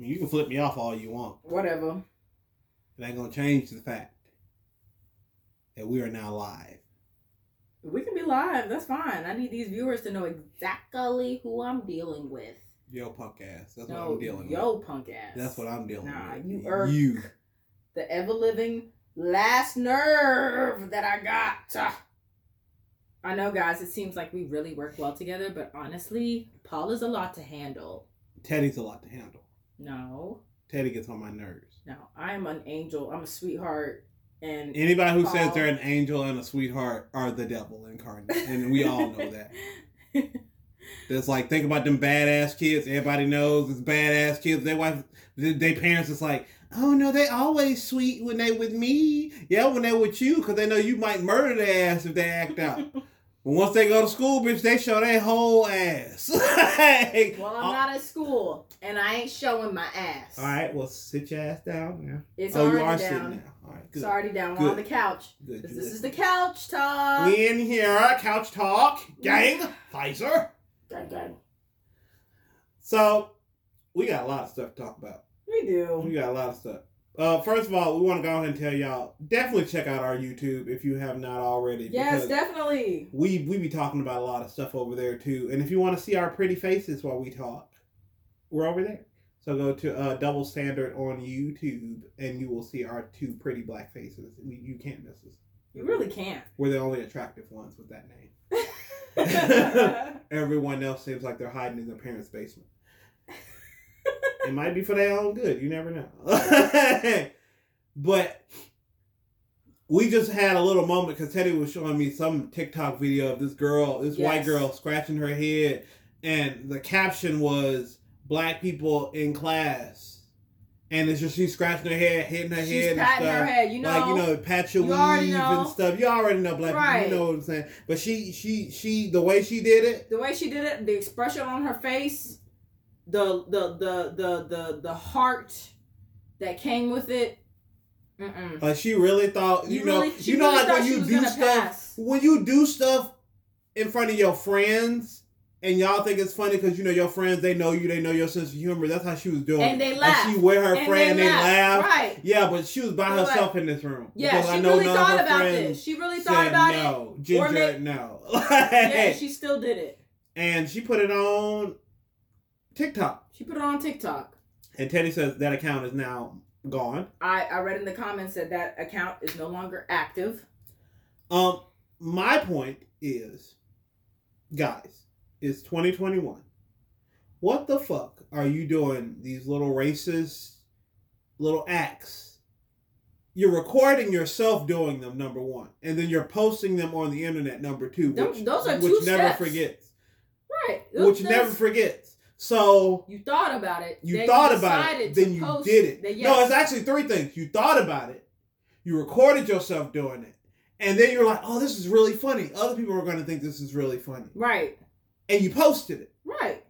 mean, you can flip me off all you want. Whatever. It ain't gonna change the fact that we are now live. We can be live. That's fine. I need these viewers to know exactly who I'm dealing with. Yo, punk ass. That's no, what I'm dealing yo, with. Yo punk ass. That's what I'm dealing Nah, with. you irk. You. the ever living last nerve that I got. I know, guys, it seems like we really work well together, but honestly, Paul is a lot to handle. Teddy's a lot to handle. No, Teddy gets on my nerves. no, I am an angel. I'm a sweetheart. And Anybody who says they're an angel and a sweetheart are the devil incarnate, and we all know that. It's like think about them badass kids. Everybody knows it's badass kids. Their wife, their parents is like, oh no, they always sweet when they with me. Yeah, when they with you, because they know you might murder their ass if they act out. But once they go to school, bitch, they show their whole ass. Like, well, I'm all- not at school, and I ain't showing my ass. All right, well, sit your ass down now. It's oh, already you are down. sitting now. All right, good. It's already down. We're on the couch. Good. This is the couch talk. We in here, couch talk, gang, Pfizer. Gang, gang. So, we got a lot of stuff to talk about. We do. We got a lot of stuff. Uh, first of all, we want to go ahead and tell y'all definitely check out our YouTube if you have not already. Yes, definitely. we we be talking about a lot of stuff over there too. And if you want to see our pretty faces while we talk, we're over there. So go to uh, Double Standard on YouTube, and you will see our two pretty black faces. We, you can't miss us. You really can't. We're the only attractive ones with that name. Everyone else seems like they're hiding in their parents' basement. it might be for their own good. You never know. but we just had a little moment because Teddy was showing me some TikTok video of this girl, this white girl, scratching her head, and the caption was "Black people in class." And it's just she's scratching her head, hitting her She's head, and patting stuff her head. You know. like you know, patch your you weave and stuff. You already know black Right. people. You know what I'm saying. But she, she, she, the way she did it, the way she did it, the expression on her face, the the the the the the heart that came with it. Mm-mm. like she really thought. You, You know, really- you know, really like when you do stuff, pass. when you do stuff in front of your friends. And y'all think it's funny because you know your friends, they know you, they know your sense of humor. That's how she was doing. And they Like, laugh. she with her And friend, they they laugh. laugh. Right. Yeah, but she was by They're herself in this room. Yeah, Because she I know really thought about this. She really thought about it. no. it. Ginger, may- no. Yeah, she still did it. and she put it on TikTok. She put it on TikTok. And Teddy says that account is now gone. I, I read in the comments that that account is no longer active. Um, my point is, guys, it's 2021. What the fuck are you doing? These little racist little acts. You're recording yourself doing them, number one, and then you're posting them on the internet, number two, which, those are which two never steps. forgets, Right. which Those- never forgets. So You thought about it. you thought about it, then you did it. that, No, it's actually three things. You thought about it, you recorded yourself doing it, and then you're like, "Oh, this is really funny." Other people are going to think this is really funny, right. And you posted it. Right.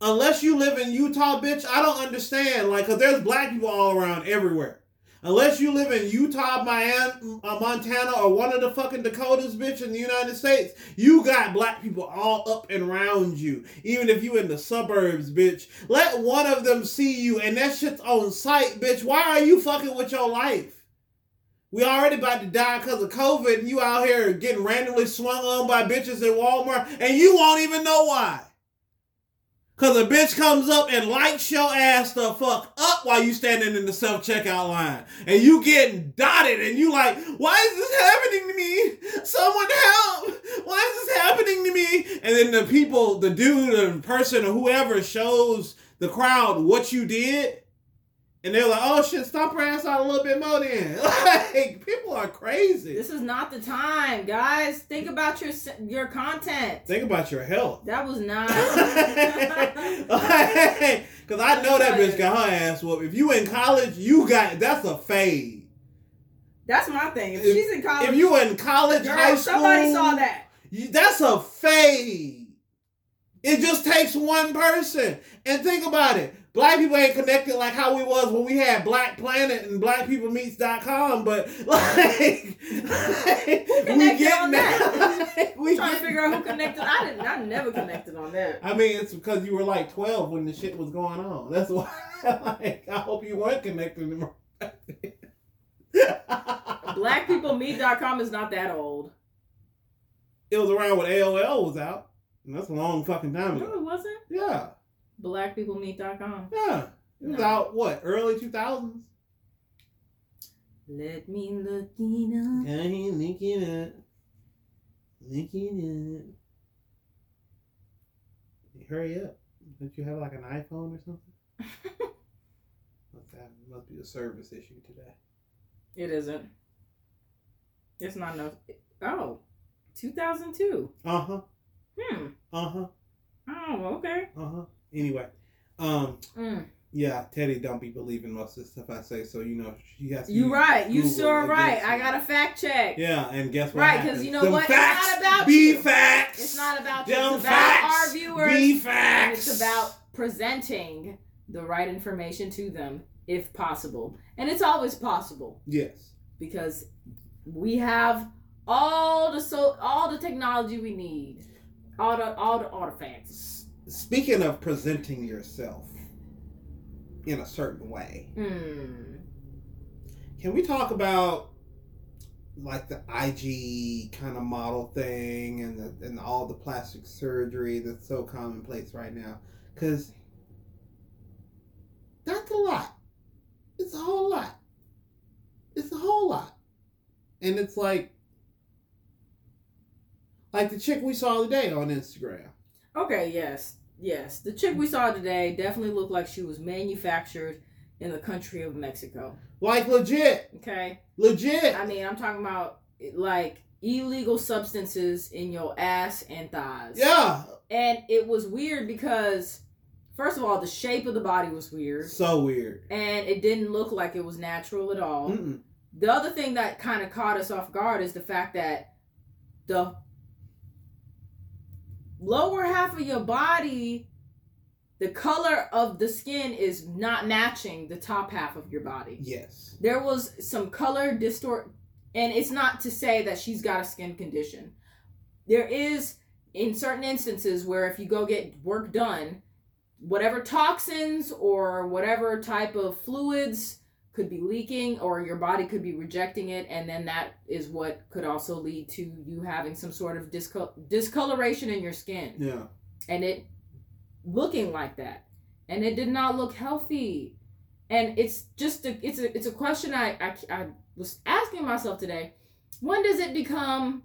Unless you live in Utah, bitch, I don't understand. Like, cause there's black people all around everywhere. Unless you live in Utah, Miami, uh, Montana, or one of the fucking Dakotas, bitch, in the United States, you got black people all up and around you. Even if you in the suburbs, bitch. Let one of them see you, and that shit's on site, bitch. Why are you fucking with your life? We already about to die because of COVID, and you out here getting randomly swung on by bitches in Walmart, and you won't even know why. Cause a bitch comes up and lights your ass the fuck up while you standing in the self checkout line, and you getting dotted, and you like, why is this happening to me? Someone help! Why is this happening to me? And then the people, the dude, the person, or whoever shows the crowd what you did, and they're like, oh shit, stop her ass out a little bit more then. like people are crazy. This is not the time, guys. Think about your your content. Think about your health. That was not. Because I know that bitch got her ass whooped. If you in college, you got that's a fade. That's my thing. If, If- she's in college, If you in college, girl, high school, somebody saw that. you- that's a fade. It just takes one person. And think about it. Black people ain't connected like how we was when we had Black Planet and BlackPeopleMeets.com, but like, we connected on that. we trying to figure out who connected. I didn't. I never connected on that. I mean, it's because you were like twelve when the shit was going on. That's why. Like, I hope you weren't connected. anymore. BlackPeopleMeet.com is not that old. it was around when AOL was out. And that's a long fucking time No, ago. it wasn't. Yeah, BlackPeopleMeet.com. yeah. It was No. out what early two thousands. Let me look it up. I ain't looking at, looking at. Hurry up! Don't you have like an iPhone or something? must have must be a service issue today. It isn't. It's not enough. Oh, 2002. Uh huh. Hmm. Uh huh. Oh, okay. Uh huh. Anyway, um, Mm. yeah, Teddy don't be believing most of the stuff I say, so you know she has. to You right. You sure right. I got a fact check. Yeah, and guess what? Right, 'cause happens? you know Them what? It's not about be you. facts. It's not about you. It's about facts our viewers. Be facts. it's about presenting the right information to them if possible. And it's always possible yes. because we have all the so all the technology we need. All the all the artifacts. Speaking of presenting yourself in a certain way, Hmm. can we talk about like the IG kind of model thing and the, and all the plastic surgery that's so commonplace right now? Because that's a lot. It's a whole lot. It's a whole lot. And it's like, like the chick we saw today on Instagram. Okay, yes. Yes. The chick we saw today definitely looked like she was manufactured in the country of Mexico. Like legit, Okay? legit. I mean, I'm talking about like illegal substances in your ass and thighs. Yeah, And it was weird because, first of all, the shape of the body was weird. so weird. And it didn't look like it was natural at all. Mm-mm. The other thing that kind of caught us off guard is the fact that the lower half of your body, the color of the skin is not matching the top half of your body. Yes. There was some color distort, and it's not to say that she's got a skin condition. There is, in certain instances, where if you go get work done, whatever toxins or whatever type of fluids could be leaking or your body could be rejecting it and then that is what could also lead to you having some sort of discol- discoloration in your skin. Yeah. and it looking like that. And it did not look healthy. And it's just a it's a it's a question I, I i was asking myself today when does it become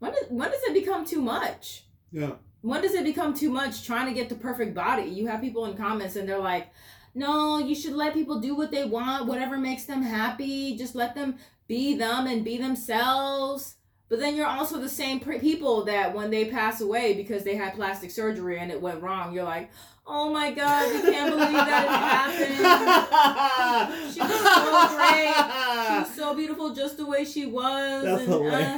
when does, when does it become too much? Yeah. when does it become too much trying to get the perfect body? You have people in comments and they're like no you should let people do what they want whatever makes them happy just let them be them and be themselves but then you're also the same people that when they pass away because they had plastic surgery and it went wrong you're like oh my god we can't believe that it happened She was so great. she was so beautiful just the way she was That's and, uh,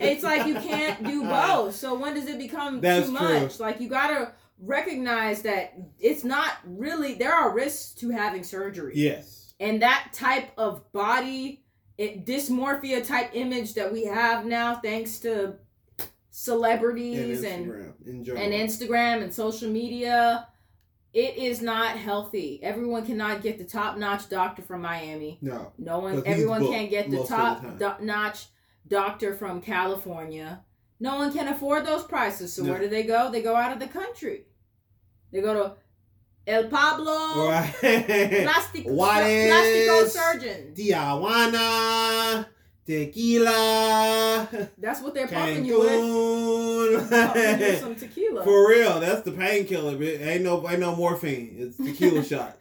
it's like you can't do both. So when does it become That's too true. much? Like you gotta recognize that it's not really there are risks to having surgery. Yes. And that type of body it, dysmorphia type image that we have now thanks to celebrities and Instagram. in general. and Instagram and social media, it is not healthy. Everyone cannot get the top notch doctor from Miami. No. No one, everyone can't get the the top time. do- notch doctor from California. No one can afford those prices. So No. where do they go? They go out of the country. They go to El Pablo Right. Plastic. Plastico Surgeon. Tijuana. Tequila. That's what they're pumping you with. Pumping oh, you with Cancun. some tequila. For real, that's the painkiller. Ain't no, ain't no morphine. It's tequila shots.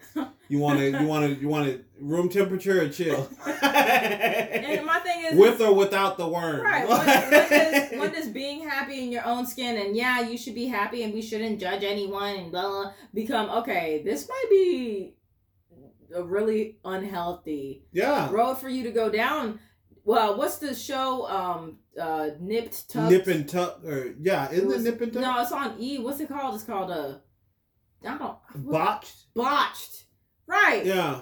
You want to, you want to, you want it room temperature or chill. and my thing is, With or without the worm. Right. When, when, does, when does being happy in your own skin and yeah, you should be happy and we shouldn't judge anyone and blah, blah become okay? This might be a really unhealthy yeah. road for you to go down. Well, what's the show? Um, uh, nipped tucked. Nip and tuck, or yeah, isn't it, was- nip and tuck? No, it's on E. What's it called? It's called uh I don't Botched. botched. Right. Yeah.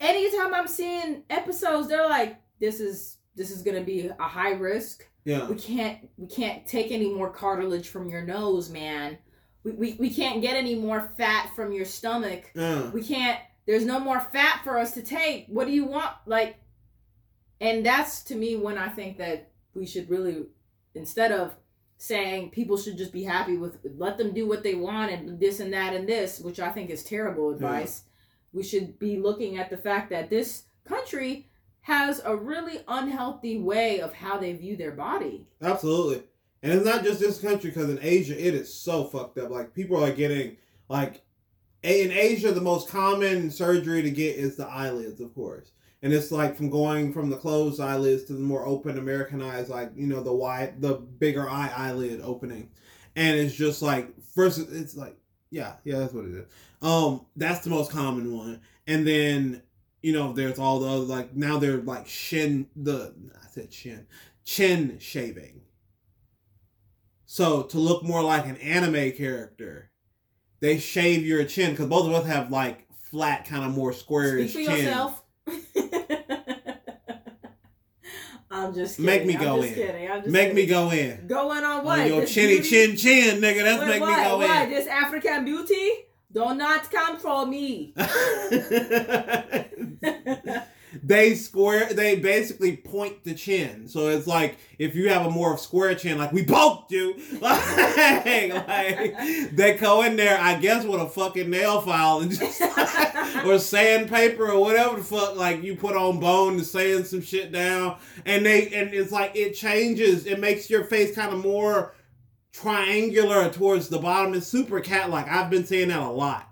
Anytime I'm seeing episodes, they're like, "This is this is gonna be a high risk. Yeah. We can't we can't take any more cartilage from your nose, man. We we, we can't get any more fat from your stomach. Yeah. We can't. There's no more fat for us to take. What do you want? Like, and that's to me when I think that we should really, instead of saying people should just be happy with let them do what they want and this and that and this, which I think is terrible advice. We should be looking at the fact that this country has a really unhealthy way of how they view their body. Absolutely. And it's not just this country, because in Asia, it is so fucked up. Like, people are getting, like, in Asia, the most common surgery to get is the eyelids, of course. And it's like from going from the closed eyelids to the more open Americanized, like, you know, the wide, the bigger eye eyelid opening. And it's just like, first, it's like, yeah, yeah, that's what it is. Um, that's the most common one. And then, you know, there's all the other, like, now they're like shin, the, I said chin, chin shaving. So to look more like an anime character, they shave your chin because both of us have like flat, kind of more squarish Speak for chin. yourself. I'm just kidding. Make me I'm go just in. Kidding. I'm just Make me kidding. go in. On what? On your This chinny beauty? chin chin, nigga. That's Wait, make what? me go What? This African beauty? Do not come for me. they square. They basically point the chin, so it's like if you have a more square chin, like we both do. Like, like they go in there, I guess, with a fucking nail file and just or sandpaper or whatever the fuck like you put on bone to sand some shit down and they and it's like it changes it makes your face kind of more triangular towards the bottom. Is super cat like i've been saying that a lot.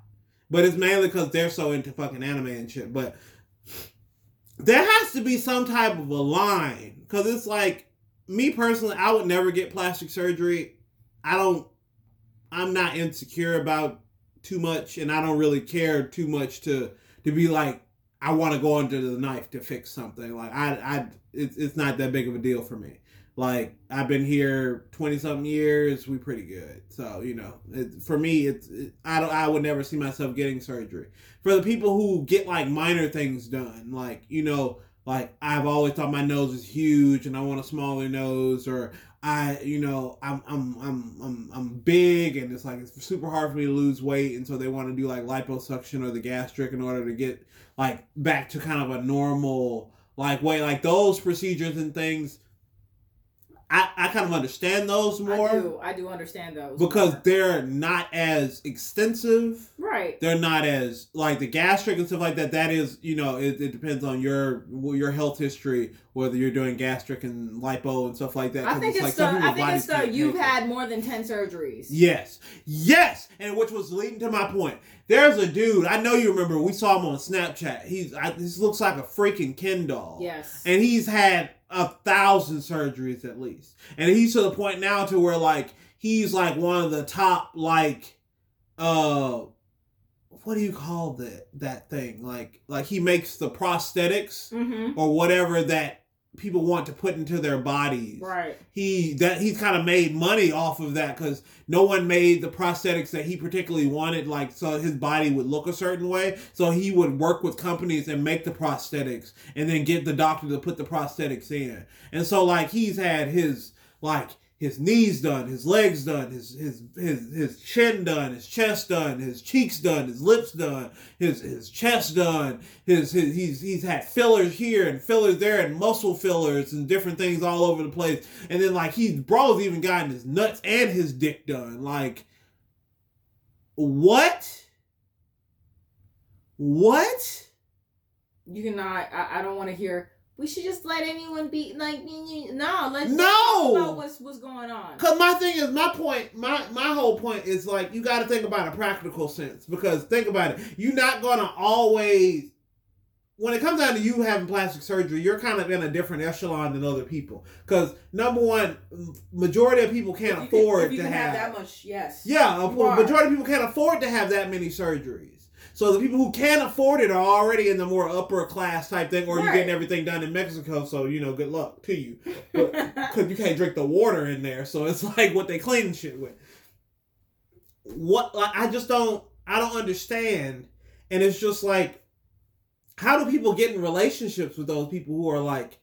But it's mainly because they're so into fucking anime and shit. But there has to be some type of a line. Because it's like me personally i would never get plastic surgery. I don't i'm not insecure about too much and I don't really care too much to to be like I want to go under the knife to fix something. Like I I it's it's not that big of a deal for me. Like I've been here 20 something years, we pretty good. So, you know, it, for me it's it, I don't I would never see myself getting surgery. For the people who get like minor things done, like, you know, like I've always thought my nose is huge and I want a smaller nose or I, you know, I'm, I'm, I'm, I'm, I'm big, and it's like it's super hard for me to lose weight, and so they want to do like liposuction or the gastric in order to get like back to kind of a normal like weight. Like those procedures and things, I, I kind of understand those more I do. I do understand those because more. they're not as extensive. right. They're not as like the gastric and stuff like that. That is, you know, it, it depends on your your health history whether you're doing gastric and lipo and stuff like that. I think it's, like the. I think it's the. You've had more than ten surgeries. Yes, yes, and which was leading to my point. There's a dude I know you remember. We saw him on Snapchat. He's I, this looks like a freaking Ken doll. Yes. and he's had a thousand surgeries at least, and he's to the point now to where like he's like one of the top like uh what do you call that that thing like like he makes the prosthetics mm-hmm. or whatever that people want to put into their bodies. Right. he that he's kind of made money off of that because no one made the prosthetics that he particularly wanted like so his body would look a certain way. So he would work with companies and make the prosthetics and then get the doctor to put the prosthetics in. And so like he's had his like his knees done his legs done his his his his chin done his chest done his cheeks done his lips done his his chest done his, his he's he's had fillers here and fillers there and muscle fillers and different things all over the place and then like he's bro's even gotten his nuts and his dick done like what what You cannot. I, I don't want to hear. We should just let anyone be like. No. Let's No! About what's what's going on. Cause my thing is, my point, my my whole point is like you got to think about a practical sense. Because think about it, you're not gonna always. When it comes down to you having plastic surgery, you're kind of in a different echelon than other people. Because number one, majority of people can't can- afford if you to can have. that much. Yes. Yeah, majority of people can't afford to have that many surgeries. So the people who can't afford it are already in the more upper class type thing, or you're getting everything done in Mexico. So you know, good luck to you because you can't drink the water in there. So it's like what they clean shit with. what like I just don't I don't understand. And it's just like how do people get in relationships with those people who are like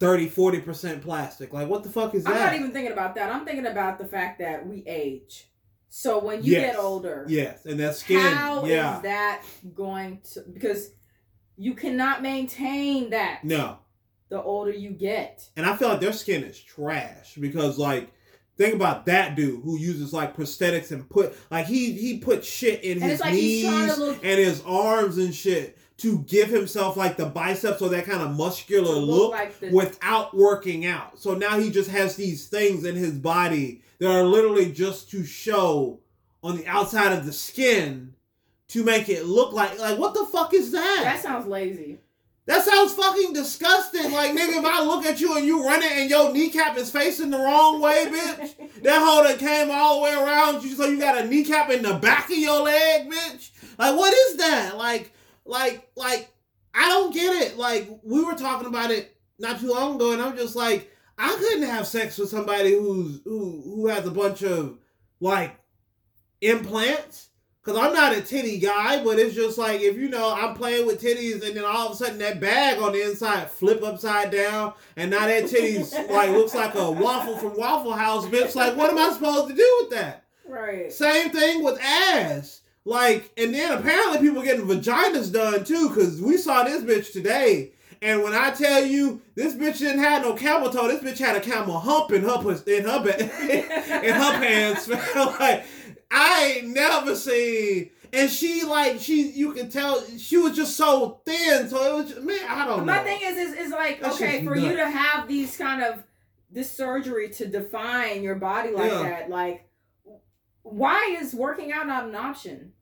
30 40% plastic? Like what the fuck is that I'm not even thinking about that. I'm thinking about the fact that we age. So when you Yes. get older, yes, and that skin. how is yeah. that going to? Because you cannot maintain that no. the older you get. And I feel like their skin is trash because like think about that dude who uses like prosthetics and put like he he put shit in And his like knees look and his arms and shit to give himself like the biceps or that kind of muscular look, look like the without working out. So now he just has these things in his body that are literally just to show on the outside of the skin to make it look like like what the fuck is that? that sounds lazy. That sounds fucking disgusting. Like, nigga, if I look at you and you running and your kneecap is facing the wrong way, bitch, that that came all the way around you, so you got a kneecap in the back of your leg, bitch. Like, what is that? Like, like, like, I don't get it. Like, we were talking about it not too long ago, and I'm just like, I couldn't have sex with somebody who's who who has a bunch of like implants. Cause I'm not a titty guy, but it's just like if you know I'm playing with titties and then all of a sudden that bag on the inside flip upside down and now that titties like looks like a waffle from Waffle House, bitch. Like what am I supposed to do with that? Right. Same thing with ass. Like and then apparently people getting vaginas done too, cause we saw this bitch today. And when I tell you this bitch didn't have no camel toe, this bitch had a camel hump in her pus- in her in her pants. like I ain't never seen. And she like she you can tell she was just so thin. So it was just, man, I don't know. My thing is, is, is like, That okay, for you to have these kind of this surgery to define your body like Yeah. that, like, why is working out not an option?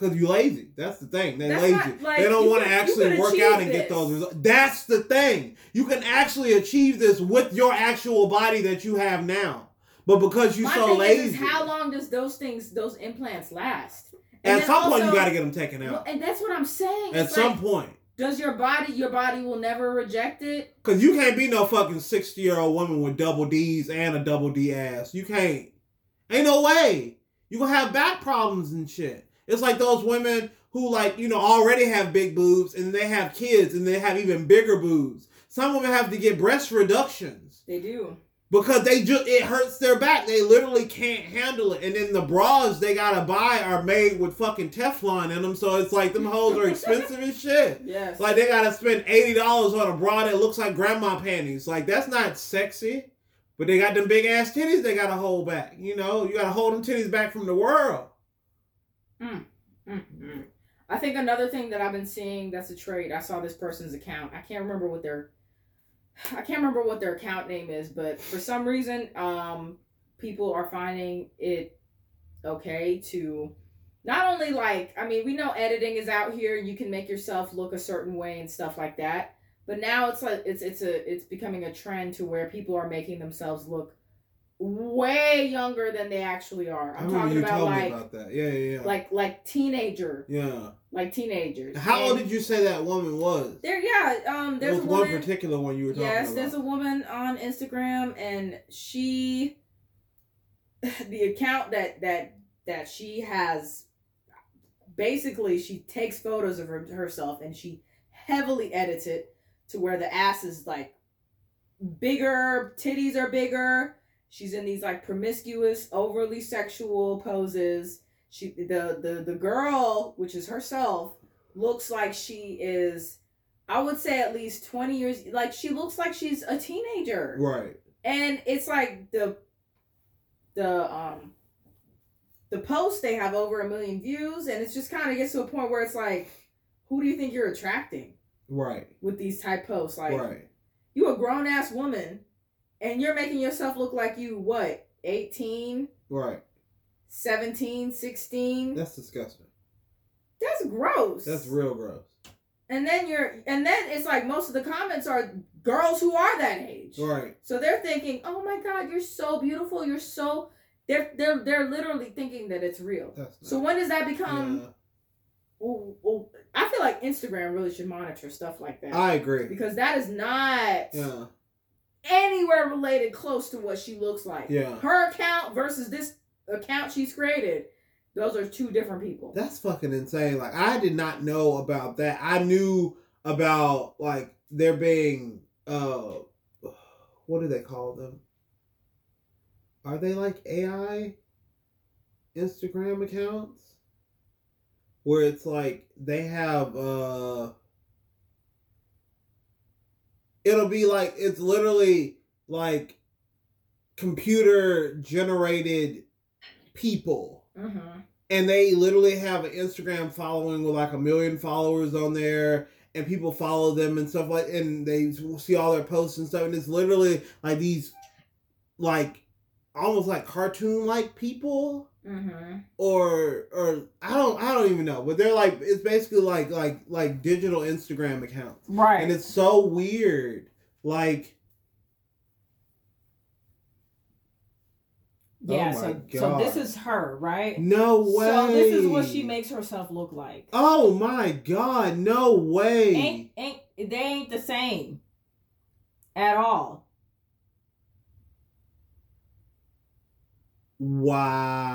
Cause you lazy. That's the thing. They're That's lazy. not, like, they don't you want to you actually work achieve out and get this. those results. That's the thing. You can actually achieve this with your actual body that you have now. But because you're My so thing lazy, is, is how long does those things, those implants last? And at then some point you also- got to get them taken Well, out. and that's what I'm saying. At It's some like, point. does your body, your body will never reject it? Cause you can't be no fucking sixty year old woman with double D's and a double D ass. You can't. Ain't no way. You gonna have back problems and shit. It's like those women who like you know already have big boobs and they have kids and they have even bigger boobs. Some women have to get breast reductions They do. because they just it hurts their back. They literally can't handle it. And then the bras they gotta buy are made with fucking Teflon in them, so it's like them hoes are expensive as shit. Yes. Like they gotta spend eighty dollars on a bra that looks like grandma panties. Like that's not sexy. But they got them big ass titties they gotta hold back. You know, you gotta hold them titties back from the world. Mhm. I think another thing that I've been seeing that's a trade. I saw this person's account. I can't remember what their I can't remember what their account name is, but for some reason, um, people are finding it okay to not only like I mean, we know editing is out here. You can make yourself look a certain way and stuff like that. But now it's like it's it's a it's becoming a trend to where people are making themselves look way younger than they actually are. I'm talking about like about that. Yeah, yeah, yeah. like like teenager, yeah. like teenagers. How old did you say that woman was? There, yeah. Um, There there's was a one particular one you were talking Yes, about. Yes, there's a woman on Instagram, and she, the account that that that she has, basically she takes photos of her, herself and she heavily edits it to where the ass is like bigger, titties are bigger. She's in these like promiscuous, overly sexual poses. She the the the girl, which is herself, looks like she is I would say at least 20 years like she looks like she's a teenager. Right. And it's like the the um the posts they have over a million views and it's just kind of gets to a point where it's like who do you think you're attracting Right. with these type posts like right. you a grown ass woman and you're making yourself look like you what 18 Right. 17 16 That's disgusting. that's gross That's real gross. and then you're and then it's like most of the comments are girls who are that age Right. so they're thinking oh my god you're so beautiful you're so they're they're they're literally thinking that it's real That's so when does that become yeah. ooh, ooh, i feel like instagram really should monitor stuff like that I agree. because that is not Yeah. Anywhere related close to what she looks like Yeah. her account versus this account she's created, those are two different people. That's fucking insane. Like I did not know about that. I knew about like there being uh what do they call them? Are they like AI Instagram accounts? Where it's like they have uh it'll be like it's literally like computer generated people Mm-hmm. and they literally have an Instagram following with like a million followers on there, and people follow them and stuff like, and they see all their posts and stuff, and it's literally like these, like, almost like cartoon like people, Mm-hmm. or or I don't I don't even know, but they're like it's basically like like like digital Instagram accounts, Right. and it's so weird, like. yeah. Oh so so this is her, right? No way. So this is what she makes herself look like. Oh my god, no way. Ain't ain't they ain't the same at all.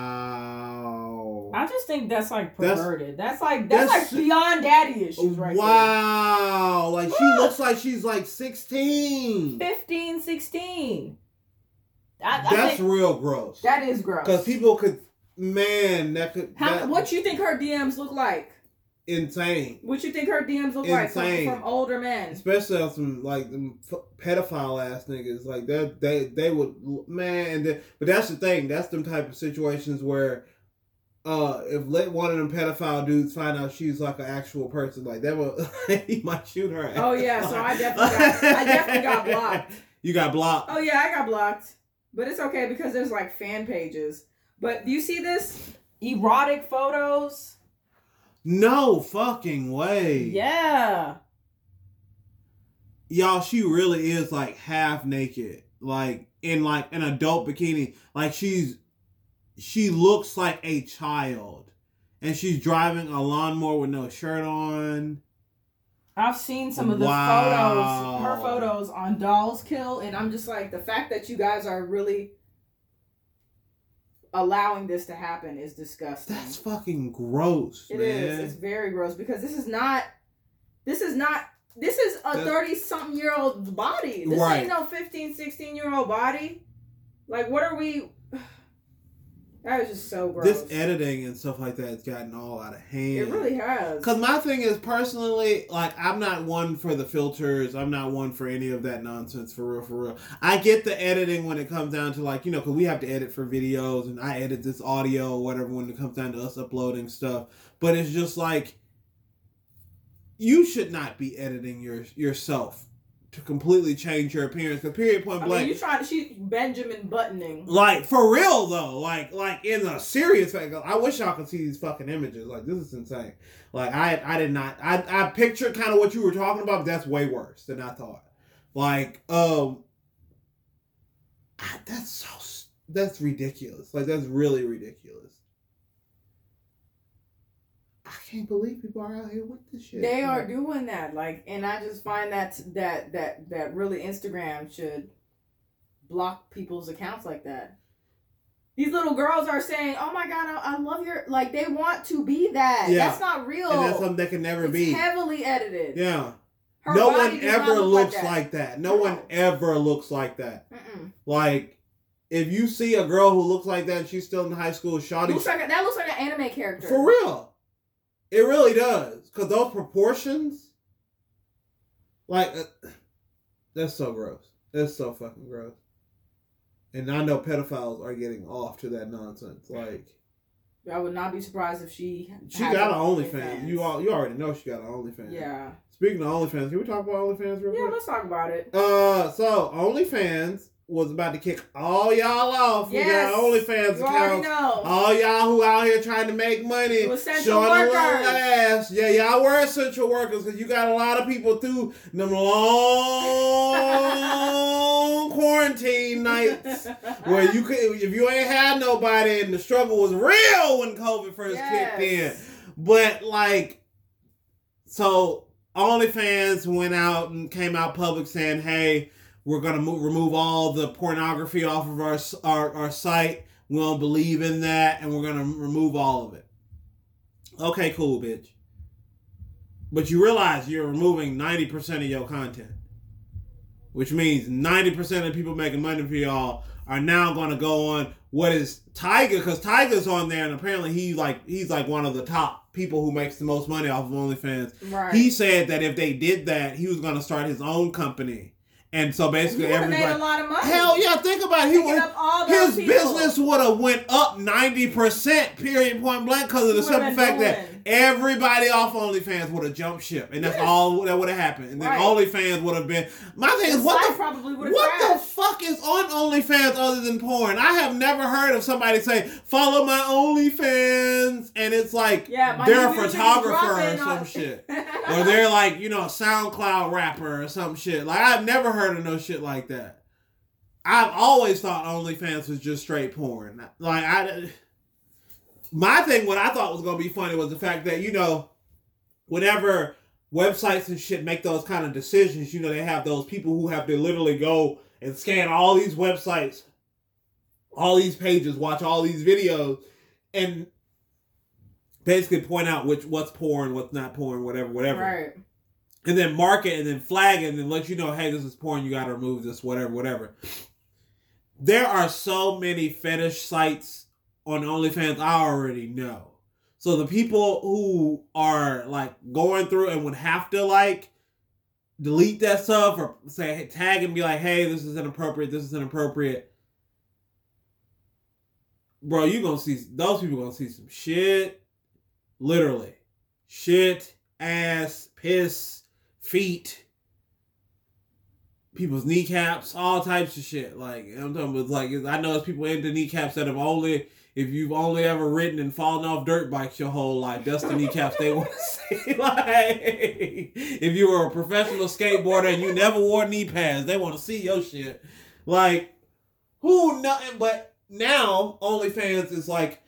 Wow. I just think that's like perverted. That's, like that's, that's- like beyond daddy issues right now. wow. Like she looks like she's like 16. 15, 16. I, I That's real gross. that is gross. Cuz people could man, that could How, that, what you think her DMs look like? Insane. What you think her DMs look like from, from older men? Especially on some like them f- pedophile ass niggas like that they they would man and then, but that's the thing that's them type of situations where uh if let one of them pedophile dudes find out she's like an actual person like that will he might shoot her ass. Oh yeah, so I definitely got, I definitely got blocked. You got blocked. Oh yeah, I got blocked. But it's okay because there's like fan pages. But do you see this? Erotic photos? No fucking way. Yeah. Y'all, she really is like half naked. Like in like an adult bikini. Like she's she looks like a child. And she's driving a lawnmower with no shirt on. I've seen some of the Wow. photos, her photos on Dolls Kill, and I'm just like, the fact that you guys are really allowing this to happen is disgusting. That's fucking gross, It man. is. It's very gross because this is not. This is not. This is a thirty something year old body. This Right. ain't no 15, 16 year old body. Like, what are we? That is just so gross. This editing and stuff like that has gotten all out of hand. It really has. Cause my thing is personally, like I'm not one for the filters. I'm not one for any of that nonsense. For real, for real. I get the editing when it comes down to like you know, cause we have to edit for videos, and I edit this audio or whatever when it comes down to us uploading stuff. But it's just like you should not be editing your yourself to completely change your appearance. Cause period point I blank. mean, you trying to she Benjamin buttoning. Like for real though, like like in a serious way. I wish y'all could see these fucking images. Like this is insane. Like I I did not I I pictured kind of what you were talking about, but that's way worse than I thought. Like um, I, that's so that's ridiculous. Like that's really ridiculous. I can't believe people are out here with this shit. They are doing that, like, and I just find that that that that really Instagram should block people's accounts like that. These little girls are saying, "Oh my god, I, I love your," like they want to be that. Yeah. That's not real. and that's something that can never it's be. heavily edited. Yeah. Her no one ever look looks like that. like that. No No. one ever looks like that. Mm-mm. Like, if you see a girl who looks like that and she's still in high school, Shawty, Looks like a, that looks like an anime character. for real, it really does. Cause those proportions, like, uh, that's so gross. That's so fucking gross. And I know pedophiles are getting off to that nonsense. Like, I would not be surprised if she. she got an an OnlyFans. You all, you already know she got an OnlyFans. Yeah. Speaking of OnlyFans, can we talk about OnlyFans real Yeah. quick? Yeah, let's talk about it. Uh, so OnlyFans was about to kick all y'all off. Yes. We got OnlyFans accounts. All y'all who out here trying to make money, showing a little workers. ass. Yeah, y'all were essential workers because you got a lot of people through them long quarantine nights where you could, if you ain't had nobody, and the struggle was real when COVID first kicked in. But like, so OnlyFans went out and came out public saying, "Hey, we're gonna move, remove all the pornography off of our, our our site, We don't believe in that, and we're gonna remove all of it. Okay, cool, bitch. But you realize you're removing ninety percent of your content, which means ninety percent of the people making money for y'all are now going to go on what is Tyga, because Tyga's on there, and apparently he's like he's like one of the top people who makes the most money off of OnlyFans. Right. He said that if they did that, he was going to start his own company. And so basically, everybody. made a lot of money. Hell yeah! Think about it. He would up all those his people. business would have went up ninety percent, period, point blank, because of the simple fact that. Everybody off OnlyFans would have jumped ship, and that's Yes. all that would have happened. And then Right. OnlyFans would have been. My thing is, what the probably what the fuck is on OnlyFans other than porn? I have never heard of somebody say, "Follow my OnlyFans," and it's like yeah, they're a new music is photographer or some on- shit, or they're like you know a SoundCloud rapper or some shit. Like I've never heard of no shit like that. I've always thought OnlyFans was just straight porn. Like I, my thing, what I thought was gonna be funny was the fact that you know, whenever websites and shit make those kind of decisions, you know, they have those people who have to literally go and scan all these websites, all these pages, watch all these videos, and basically point out which what's porn, what's not porn, whatever, whatever Right. and then mark it and then flag it and then let you know, hey, this is porn, you gotta remove this, whatever, whatever. There are so many fetish sites on OnlyFans I already know. So the people who are like going through and would have to like delete that stuff or say tag and be like, hey, this is inappropriate, this is inappropriate. Bro, you gonna see those people gonna see some shit. Literally. Shit, ass, piss, feet, people's kneecaps, all types of shit. Like I'm talking about, like I know it's people into kneecaps that have only, if you've only ever ridden and fallen off dirt bikes your whole life, that's the kneecaps they want to see. Like if you were a professional skateboarder and you never wore knee pads, they want to see your shit. Like who nothing but now OnlyFans is like.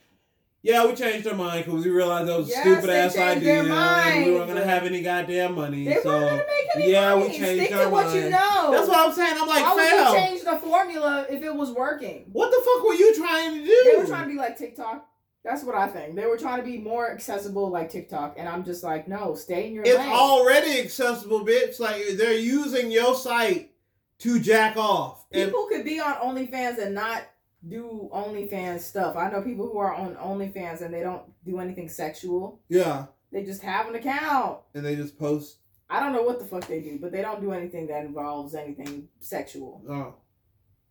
Yeah, we changed our mind because we realized that was a Yes, stupid ass idea, and we weren't gonna have any goddamn money. They so weren't gonna make any yeah, we changed Stick our to what you mind. know. That's what I'm saying. I'm like, Why would you change the formula if it was working? what the fuck were you trying to do? They were trying to be like TikTok. That's what I think. They were trying to be more accessible like TikTok, and I'm just like, no, stay in your it's lane. already accessible, bitch. Like they're using your site to jack off. And People could be on OnlyFans and not do OnlyFans stuff. I know people who are on OnlyFans and they don't do anything sexual. yeah, They just have an account. and they just post. I don't know what the fuck they do, but they don't do anything that involves anything sexual. Oh,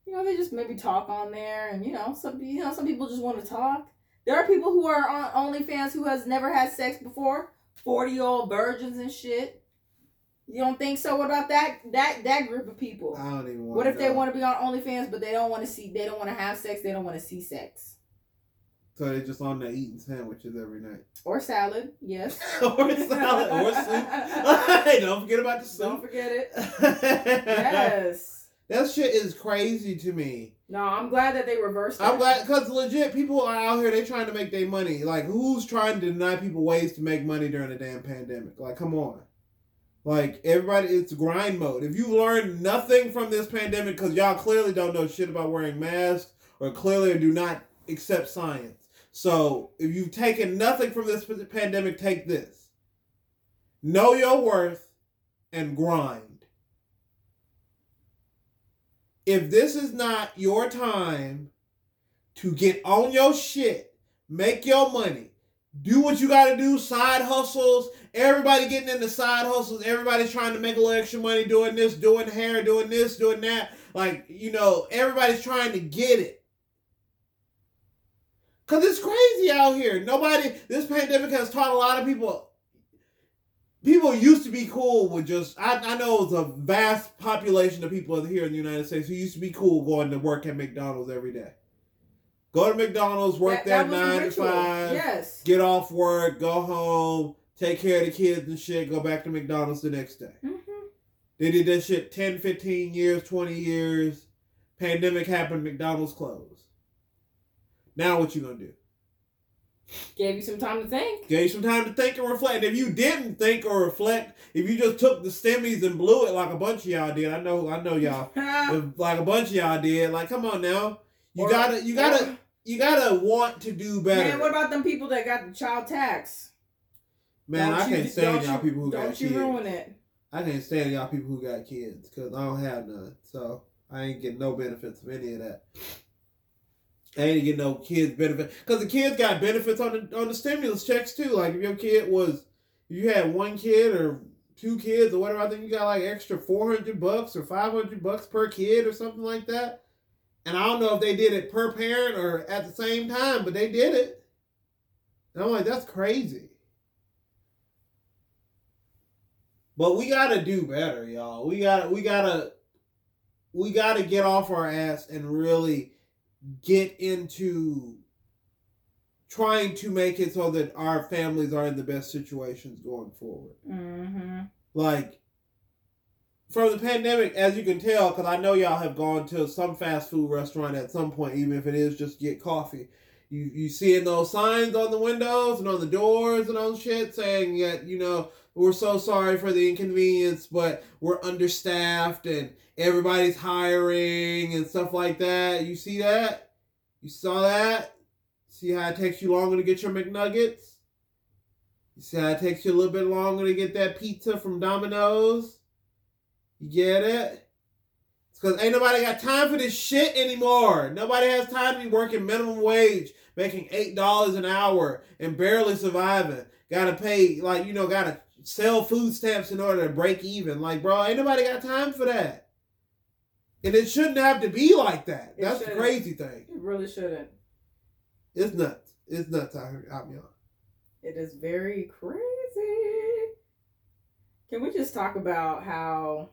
You know, they just maybe talk on there, and you know, some you know some people just want to talk. There are people who are on OnlyFans who has never had sex before, forty year old virgins and shit. You don't think so? What about that that that group of people? I don't even want. What if they want to be on OnlyFans, but they don't want to see, they don't want to have sex, they don't want to see sex So they're just on there eating sandwiches every night, or salad? Yes. or salad, or soup. hey, don't forget about the soup. Don't forget it. Yes. That shit is crazy to me. No, I'm glad that they reversed. I'm glad because legit people are out here. They're trying to make their money. Like who's trying to deny people ways to make money during the damn pandemic? Like come on. Like everybody, it's grind mode. If you learned nothing from this pandemic, because y'all clearly don't know shit about wearing masks, or clearly do not accept science. So if you've taken nothing from this pandemic, take this: know your worth and grind. If this is not your time to get on your shit, make your money, do what you got to do, side hustles. Everybody getting into side hustles. Everybody's trying to make a little extra money doing this, doing hair, doing this, doing that. Like, you know, everybody's trying to get it. Because it's crazy out here. Nobody, this pandemic has taught a lot of people. People used to be cool with just, I, I know it's a vast population of people here in the United States who used to be cool going to work at McDonald's every day. Go to McDonald's, work That- that, that nine to five Yes. get off work, go home, take care of the kids and shit, go back to McDonald's the next day. hmm They did that shit 10, 15 years, 20 years. Pandemic happened, McDonald's closed. Now what you gonna do? Gave you some time to think. Gave you some time to think and reflect. If you didn't think or reflect, if you just took the stimmies and blew it like a bunch of y'all did, I know I know y'all. like a bunch of y'all did, like come on now. You Or- gotta you gotta you gotta want to do better. Man, what about them people that got the child tax? Man, Don't I can't stand don't y'all people who Don't got you kids. ruin it. I can't stand y'all people who got kids because I don't have none. So I ain't get no benefits of any of that. I ain't get no kids benefit because the kids got benefits on the on the stimulus checks too. Like if your kid was, you had one kid or two kids or whatever, I think you got like extra four hundred bucks or five hundred bucks per kid or something like that. And I don't know if they did it per parent or at the same time, but they did it. And I'm like, that's crazy. But we gotta do better, y'all. We gotta we gotta we gotta get off our ass and really get into trying to make it so that our families are in the best situations going forward. Mm-hmm. Like from the pandemic, as you can tell, because I know y'all have gone to some fast food restaurant at some point, even if it is just get coffee. You you seeing those signs on the windows and on the doors and on shit saying that you know we're so sorry for the inconvenience, but we're understaffed and everybody's hiring and stuff like that. You see that? You saw that? See how it takes you longer to get your McNuggets? You see how it takes you a little bit longer to get that pizza from Domino's? You get it? It's because ain't nobody got time for this shit anymore. Nobody has time to be working minimum wage, making $8 an hour, and barely surviving. Gotta pay, like, you know, gotta sell food stamps in order to break even. Like, bro, ain't nobody got time for that. And it shouldn't have to be like that. It That's the shouldn't. crazy thing. It really shouldn't. It's nuts. It's nuts out here, out here. It is very crazy. Can we just talk about how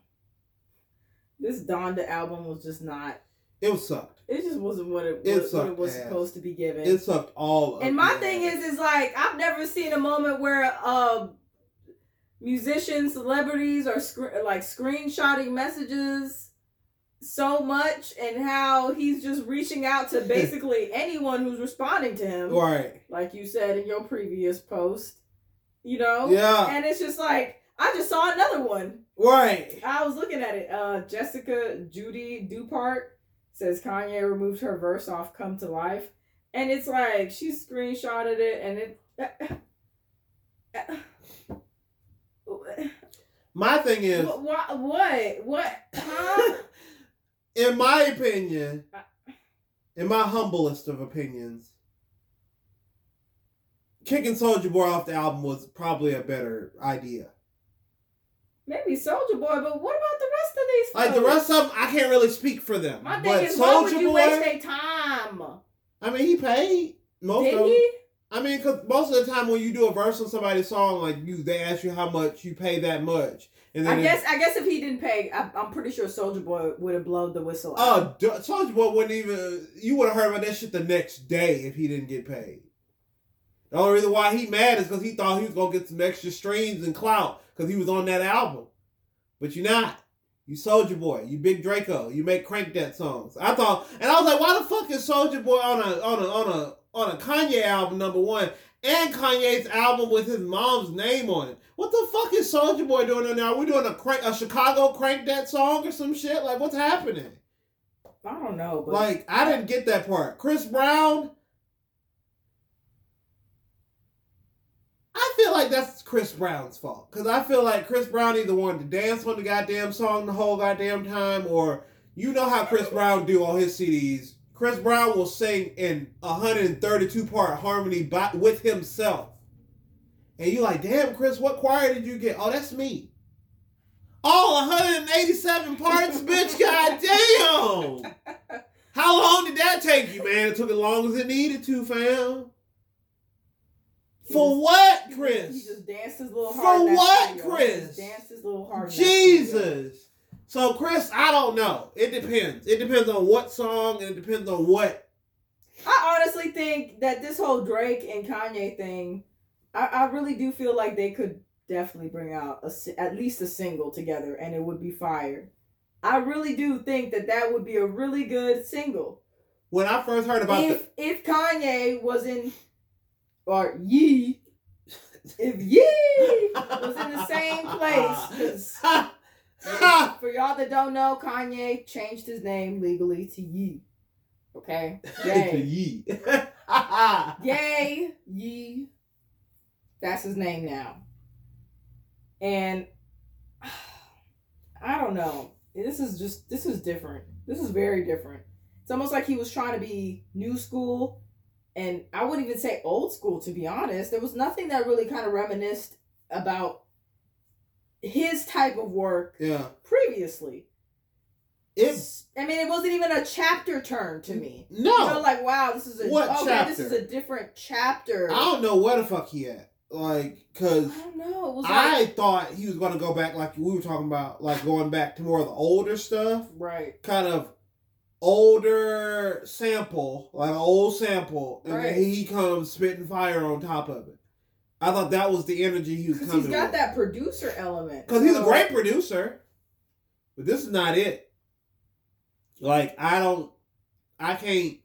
this Donda album was just not? It was sucked. It just wasn't what it, It what, what it was ass. supposed to be given. It sucked all of and my thing ass. is, is like I've never seen a moment where uh musicians, celebrities are sc- like screenshotting messages so much, and how he's just reaching out to basically anyone who's responding to him, Right. like you said in your previous post. You know, Yeah. and it's just like I just saw another one. Right. I was looking at it. Uh, Jesseca Judy Dupart says Kanye removed her verse off "Come to Life," and it's like she screenshotted it, and it. My thing is, What? What? What? what huh? in my opinion, in my humblest of opinions, kicking Soulja Boy off the album was probably a better idea. Maybe Soulja Boy, but what about the rest of these? Like the rest of them, I can't really speak for them. My thing but is, why would Soulja you Boy, waste their time? I mean, he paid most Did of them. he? I mean, because most of the time when you do a verse on somebody's song, like you, they ask you how much you pay that much, and I guess. I guess if he didn't pay, I, I'm pretty sure Soulja Boy would have blown the whistle. Oh, d- Soulja Boy wouldn't even. You would have heard about that shit the next day if he didn't get paid. The only reason why he mad is because he thought he was gonna get some extra streams and clout because he was on that album, but you're not. You Soulja Boy, you Big Draco, you make crank that songs. I thought, and I was like, why the fuck is Soulja Boy on a on a on a on a Kanye album number one and Kanye's album with his mom's name on it? What the fuck is Soulja Boy doing on there? Are we doing a crank a Chicago crank that song or some shit? Like what's happening? I don't know, but Like I didn't get that part. Chris Brown. I feel like that's Chris Brown's fault because I feel like Chris Brown either wanted to dance on the goddamn song the whole goddamn time, or you know how Chris Brown do on his CDs. Chris Brown will sing in 132 part harmony by, with himself, and you're like, damn, Chris, what choir did you get? Oh, that's me. All 187 parts, bitch. Goddamn. How long did that take you, man? It took as long as it needed to, fam. For what, Chris? He just danced his little For heart. that what. Chris? Danced his little heart. in that studio. Jesus. So, Chris, I don't know. It depends. It depends on what song and it depends on what. I honestly think that this whole Drake and Kanye thing, I, I really do feel like they could definitely bring out a, at least a single together, and it would be fire. I really do think that that would be a really good single. When I first heard about if if Kanye was in, or Yee, if Yee was in the same place, the. for y'all that don't know, Kanye changed his name legally to Yee. Okay. to Yay. Yee. Yay. Yee. That's his name now. And I don't know. This is just this is different. This is very different. It's almost like he was trying to be new school and I wouldn't even say old school to be honest. There was nothing that really kind of reminisced about his type of work yeah. previously. It I mean, it wasn't even a chapter turn to me. no. You know, like wow, this is a What okay, this is a different chapter. I don't know where the fuck he at. Like, cause I don't know. It was like I thought he was gonna go back like we were talking about, like going back to more of the older stuff, right. kind of older sample, like an old sample, and Right. then he comes spitting fire on top of it. I thought that was the energy he was coming. he's got that producer element. Because he's a great producer, but this is not it. Like I don't, I can't.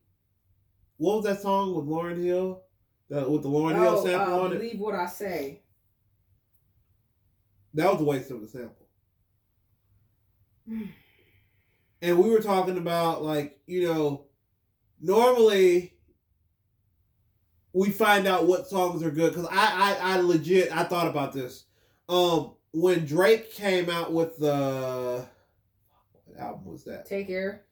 What was that song with Lauryn Hill? The, with the Lauryn Hill Oh, sample uh, on it. believe what I say. That was a waste of a sample. and we were talking about like you know, normally we find out what songs are good because I, I I legit I thought about this. Um, when Drake came out with the what album was that? Take care.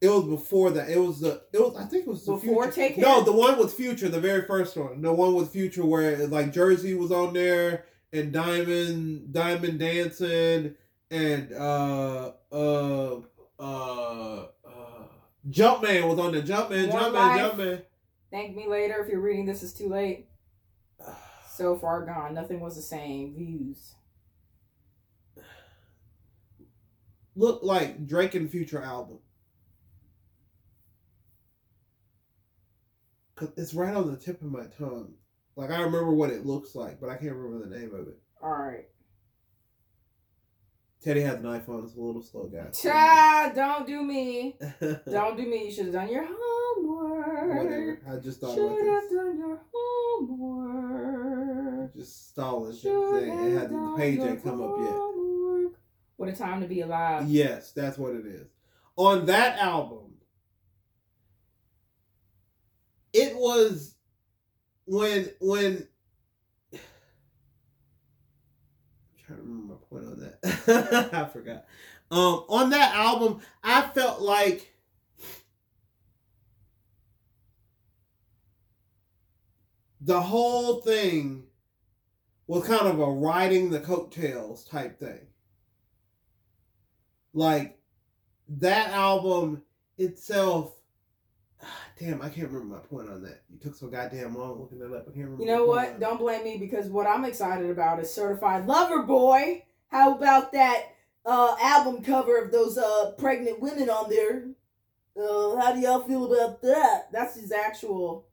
It was before that. It was the. It was. I think it was the Before Future. Take Care. No, the one with Future, the very first one, the one with Future, where like Jersey was on there and Diamond, Diamond dancing, and uh, uh, uh, uh, Jumpman was on there. Jumpman, Jumpman. Jumpman. Thank me later if you're reading this is too late. So far gone. Nothing was the same. Views. Look like Drake and Future album. Cause it's right on the tip of my tongue. Like I remember what it looks like, but I can't remember the name of it. Alright. Teddy has an iPhone. It's a little slow, guys. Cha, don't do me. Don't do me. You should have done your homework. Whatever. I just thought Should about have this. done your homework. Just stalling. Should It have had the page ain't come up yet. What a time to be alive. Yes, that's what it is. On that album, it was when when I'm trying to remember my point on that. I forgot. Um, on that album, I felt like the whole thing was kind of a riding the coattails type thing. Like that album itself. Damn, I can't remember my point on that. You took so goddamn long looking that up. I can't remember. You know what? on Don't blame me because what I'm excited about is Certified Lover Boy. How about that uh, album cover of those uh, pregnant women on there? Uh, how do y'all feel about that? That's his actual.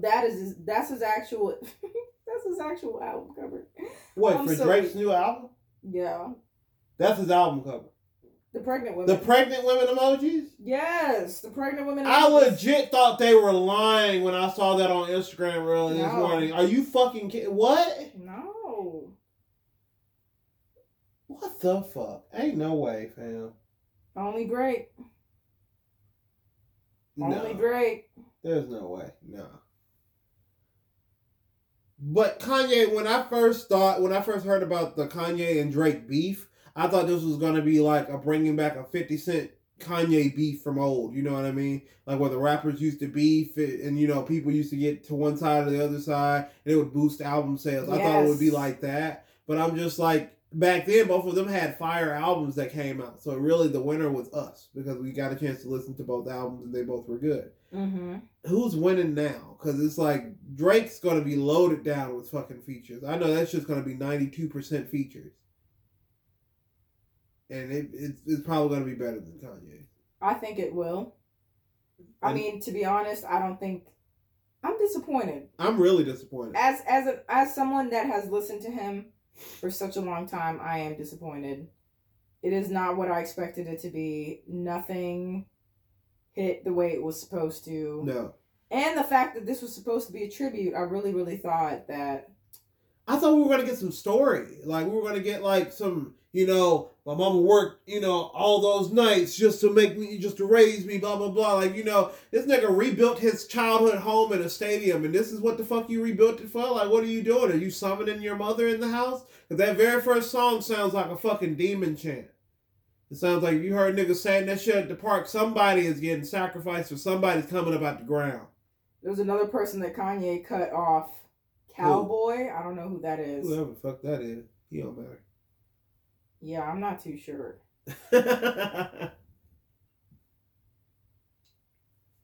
That is his, that's his actual. that's his actual album cover. What I'm for so Drake's new album? Yeah, That's his album cover. the pregnant women. The pregnant women emojis. yes, the pregnant women. I legit thought they were lying when I saw that on Instagram early this morning. Are you fucking kidding? What? No. What the fuck? Ain't no way, fam. Only Drake. Only No. Drake. There's no way. No. But Kanye, when I first thought, when I first heard about the Kanye and Drake beef, I thought this was gonna be like a bringing back a Fifty Cent Kanye beef from old. You know what I mean? Like where the rappers used to beef, and you know people used to get to one side or the other side, and it would boost album sales. I thought it would be like that, but I'm just like back then, both of them had fire albums that came out. So really, the winner was us because we got a chance to listen to both albums, and they both were good Mm-hmm. who's winning now? Because it's like Drake's going to be loaded down with fucking features. I know that's just going to be ninety two percent features, and it, it's it's probably going to be better than Kanye. I think it will. I And- mean, to be honest, I don't think I'm disappointed. I'm really disappointed. As as a, as someone that has listened to him for such a long time, I am disappointed. It is not what I expected it to be. Nothing hit the way it was supposed to. No, And the fact that this was supposed to be a tribute, I really really thought that I thought we were going to get some story. Like we were going to get like some you know, my mama worked, you know, all those nights just to make me, just to raise me, blah, blah, blah. Like, you know, this nigga rebuilt his childhood home in a stadium, and this is what the fuck you rebuilt it for? Like, what are you doing? Are you summoning your mother in the house? Because that very first song sounds like a fucking demon chant. It sounds like you heard niggas saying that shit at the park. Somebody is getting sacrificed or somebody's coming up out the ground. There's another person that Kanye cut off. Cowboy? I don't know who that is. Whoever the fuck that is. He don't matter. Yeah, I'm not too sure.